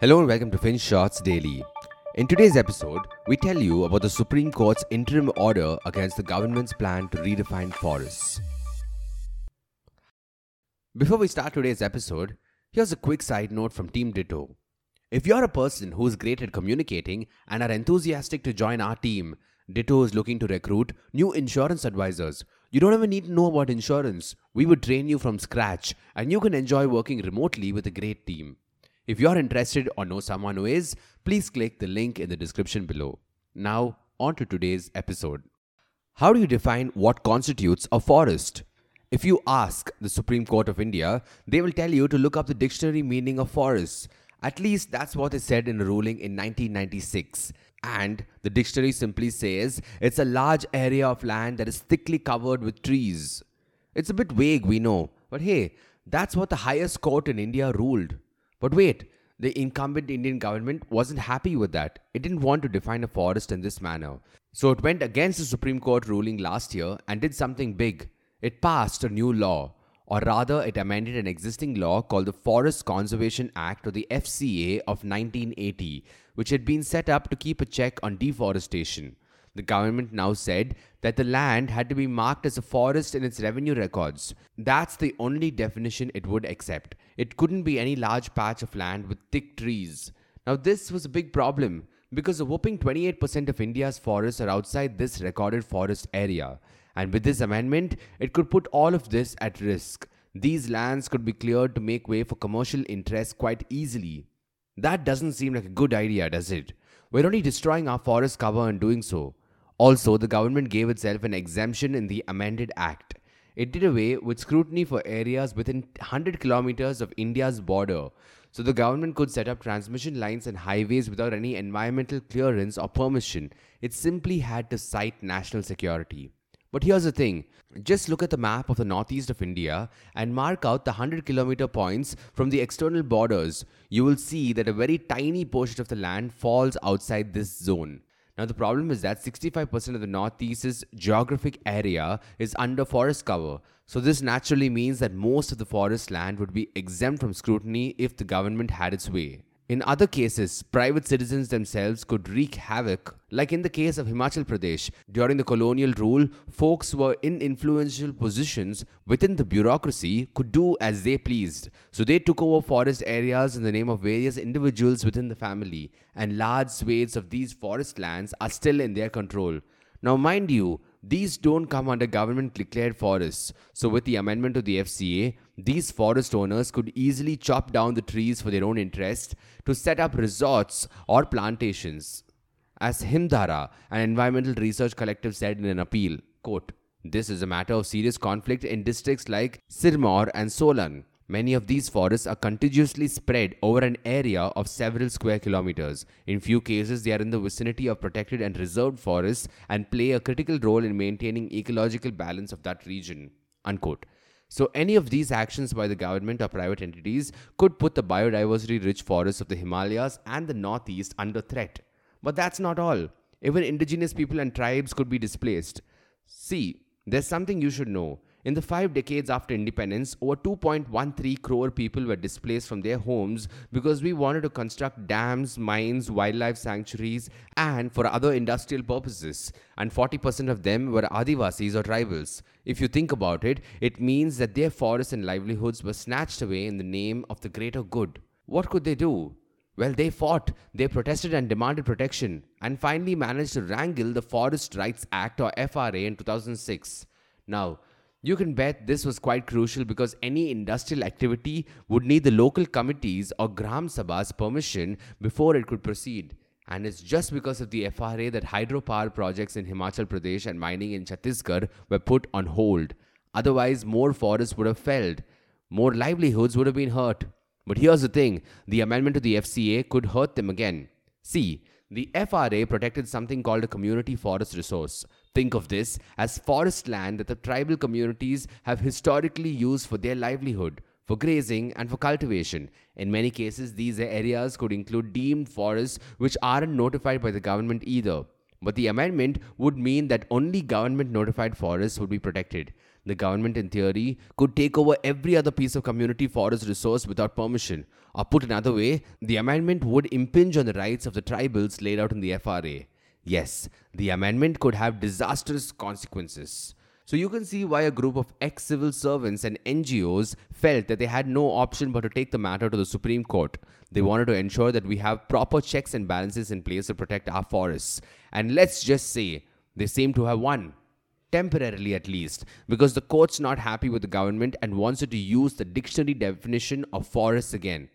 Hello and welcome to Finshots Daily. In today's episode, we tell you about the Supreme Court's interim order against the government's plan to redefine forests. Before we start today's episode, here's a quick side note from Team Ditto. If you're a person who's great at communicating and are enthusiastic to join our team, Ditto is looking to recruit new insurance advisors. You don't even need to know about insurance. We would train you from scratch and you can enjoy working remotely with a great team. If you're interested or know someone who is, please click the link in the description below. Now, on to today's episode. How do you define what constitutes a forest? If you ask the Supreme Court of India, they will tell you to look up the dictionary meaning of forests. At least that's what is said in a ruling in 1996. And the dictionary simply says it's a large area of land that is thickly covered with trees. It's a bit vague, we know, but hey, that's what the highest court in India ruled. But wait, the incumbent Indian government wasn't happy with that. It didn't want to define a forest in this manner. So it went against the Supreme Court ruling last year and did something big. It passed a new law, or rather, it amended an existing law called the Forest Conservation Act or the FCA of 1980, which had been set up to keep a check on deforestation. The government now said that the land had to be marked as a forest in its revenue records. That's the only definition it would accept. It couldn't be any large patch of land with thick trees. Now, this was a big problem because a whopping 28% of India's forests are outside this recorded forest area. And with this amendment, it could put all of this at risk. These lands could be cleared to make way for commercial interests quite easily. That doesn't seem like a good idea, does it? We're only destroying our forest cover and doing so. Also, the government gave itself an exemption in the amended act. It did away with scrutiny for areas within 100 kilometers of India's border, so the government could set up transmission lines and highways without any environmental clearance or permission. It simply had to cite national security. But here's the thing just look at the map of the northeast of India and mark out the 100 kilometer points from the external borders. You will see that a very tiny portion of the land falls outside this zone. Now, the problem is that 65% of the Northeast's geographic area is under forest cover. So, this naturally means that most of the forest land would be exempt from scrutiny if the government had its way. In other cases, private citizens themselves could wreak havoc, like in the case of Himachal Pradesh. During the colonial rule, folks were in influential positions within the bureaucracy could do as they pleased. So they took over forest areas in the name of various individuals within the family, and large swathes of these forest lands are still in their control. Now, mind you, these don't come under government declared forests. So, with the amendment to the FCA, these forest owners could easily chop down the trees for their own interest to set up resorts or plantations. As Himdhara, an environmental research collective, said in an appeal, quote, This is a matter of serious conflict in districts like Sirmaur and Solan, Many of these forests are contiguously spread over an area of several square kilometers. In few cases, they are in the vicinity of protected and reserved forests and play a critical role in maintaining ecological balance of that region. Unquote. So, any of these actions by the government or private entities could put the biodiversity rich forests of the Himalayas and the Northeast under threat. But that's not all. Even indigenous people and tribes could be displaced. See, there's something you should know. In the five decades after independence, over 2.13 crore people were displaced from their homes because we wanted to construct dams, mines, wildlife sanctuaries, and for other industrial purposes. And 40% of them were Adivasis or tribals. If you think about it, it means that their forests and livelihoods were snatched away in the name of the greater good. What could they do? Well, they fought, they protested and demanded protection, and finally managed to wrangle the Forest Rights Act or FRA in 2006. Now, you can bet this was quite crucial because any industrial activity would need the local committees or Gram Sabha's permission before it could proceed. And it's just because of the FRA that hydropower projects in Himachal Pradesh and mining in Chhattisgarh were put on hold. Otherwise, more forests would have felled, more livelihoods would have been hurt. But here's the thing the amendment to the FCA could hurt them again. See, the FRA protected something called a community forest resource. Think of this as forest land that the tribal communities have historically used for their livelihood, for grazing, and for cultivation. In many cases, these areas could include deemed forests which aren't notified by the government either. But the amendment would mean that only government notified forests would be protected. The government, in theory, could take over every other piece of community forest resource without permission. Or put another way, the amendment would impinge on the rights of the tribals laid out in the FRA. Yes, the amendment could have disastrous consequences. So you can see why a group of ex civil servants and NGOs felt that they had no option but to take the matter to the Supreme Court. They wanted to ensure that we have proper checks and balances in place to protect our forests. And let's just say they seem to have won. Temporarily, at least, because the court's not happy with the government and wants it to use the dictionary definition of forests again.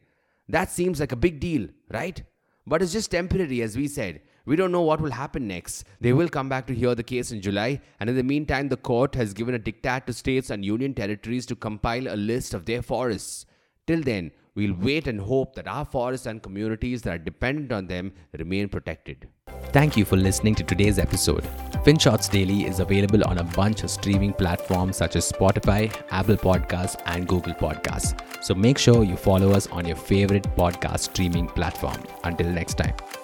That seems like a big deal, right? But it's just temporary, as we said. We don't know what will happen next. They will come back to hear the case in July, and in the meantime, the court has given a diktat to states and union territories to compile a list of their forests. Till then, we'll wait and hope that our forests and communities that are dependent on them remain protected. Thank you for listening to today's episode. FinShots Daily is available on a bunch of streaming platforms such as Spotify, Apple Podcasts, and Google Podcasts. So make sure you follow us on your favorite podcast streaming platform. Until next time.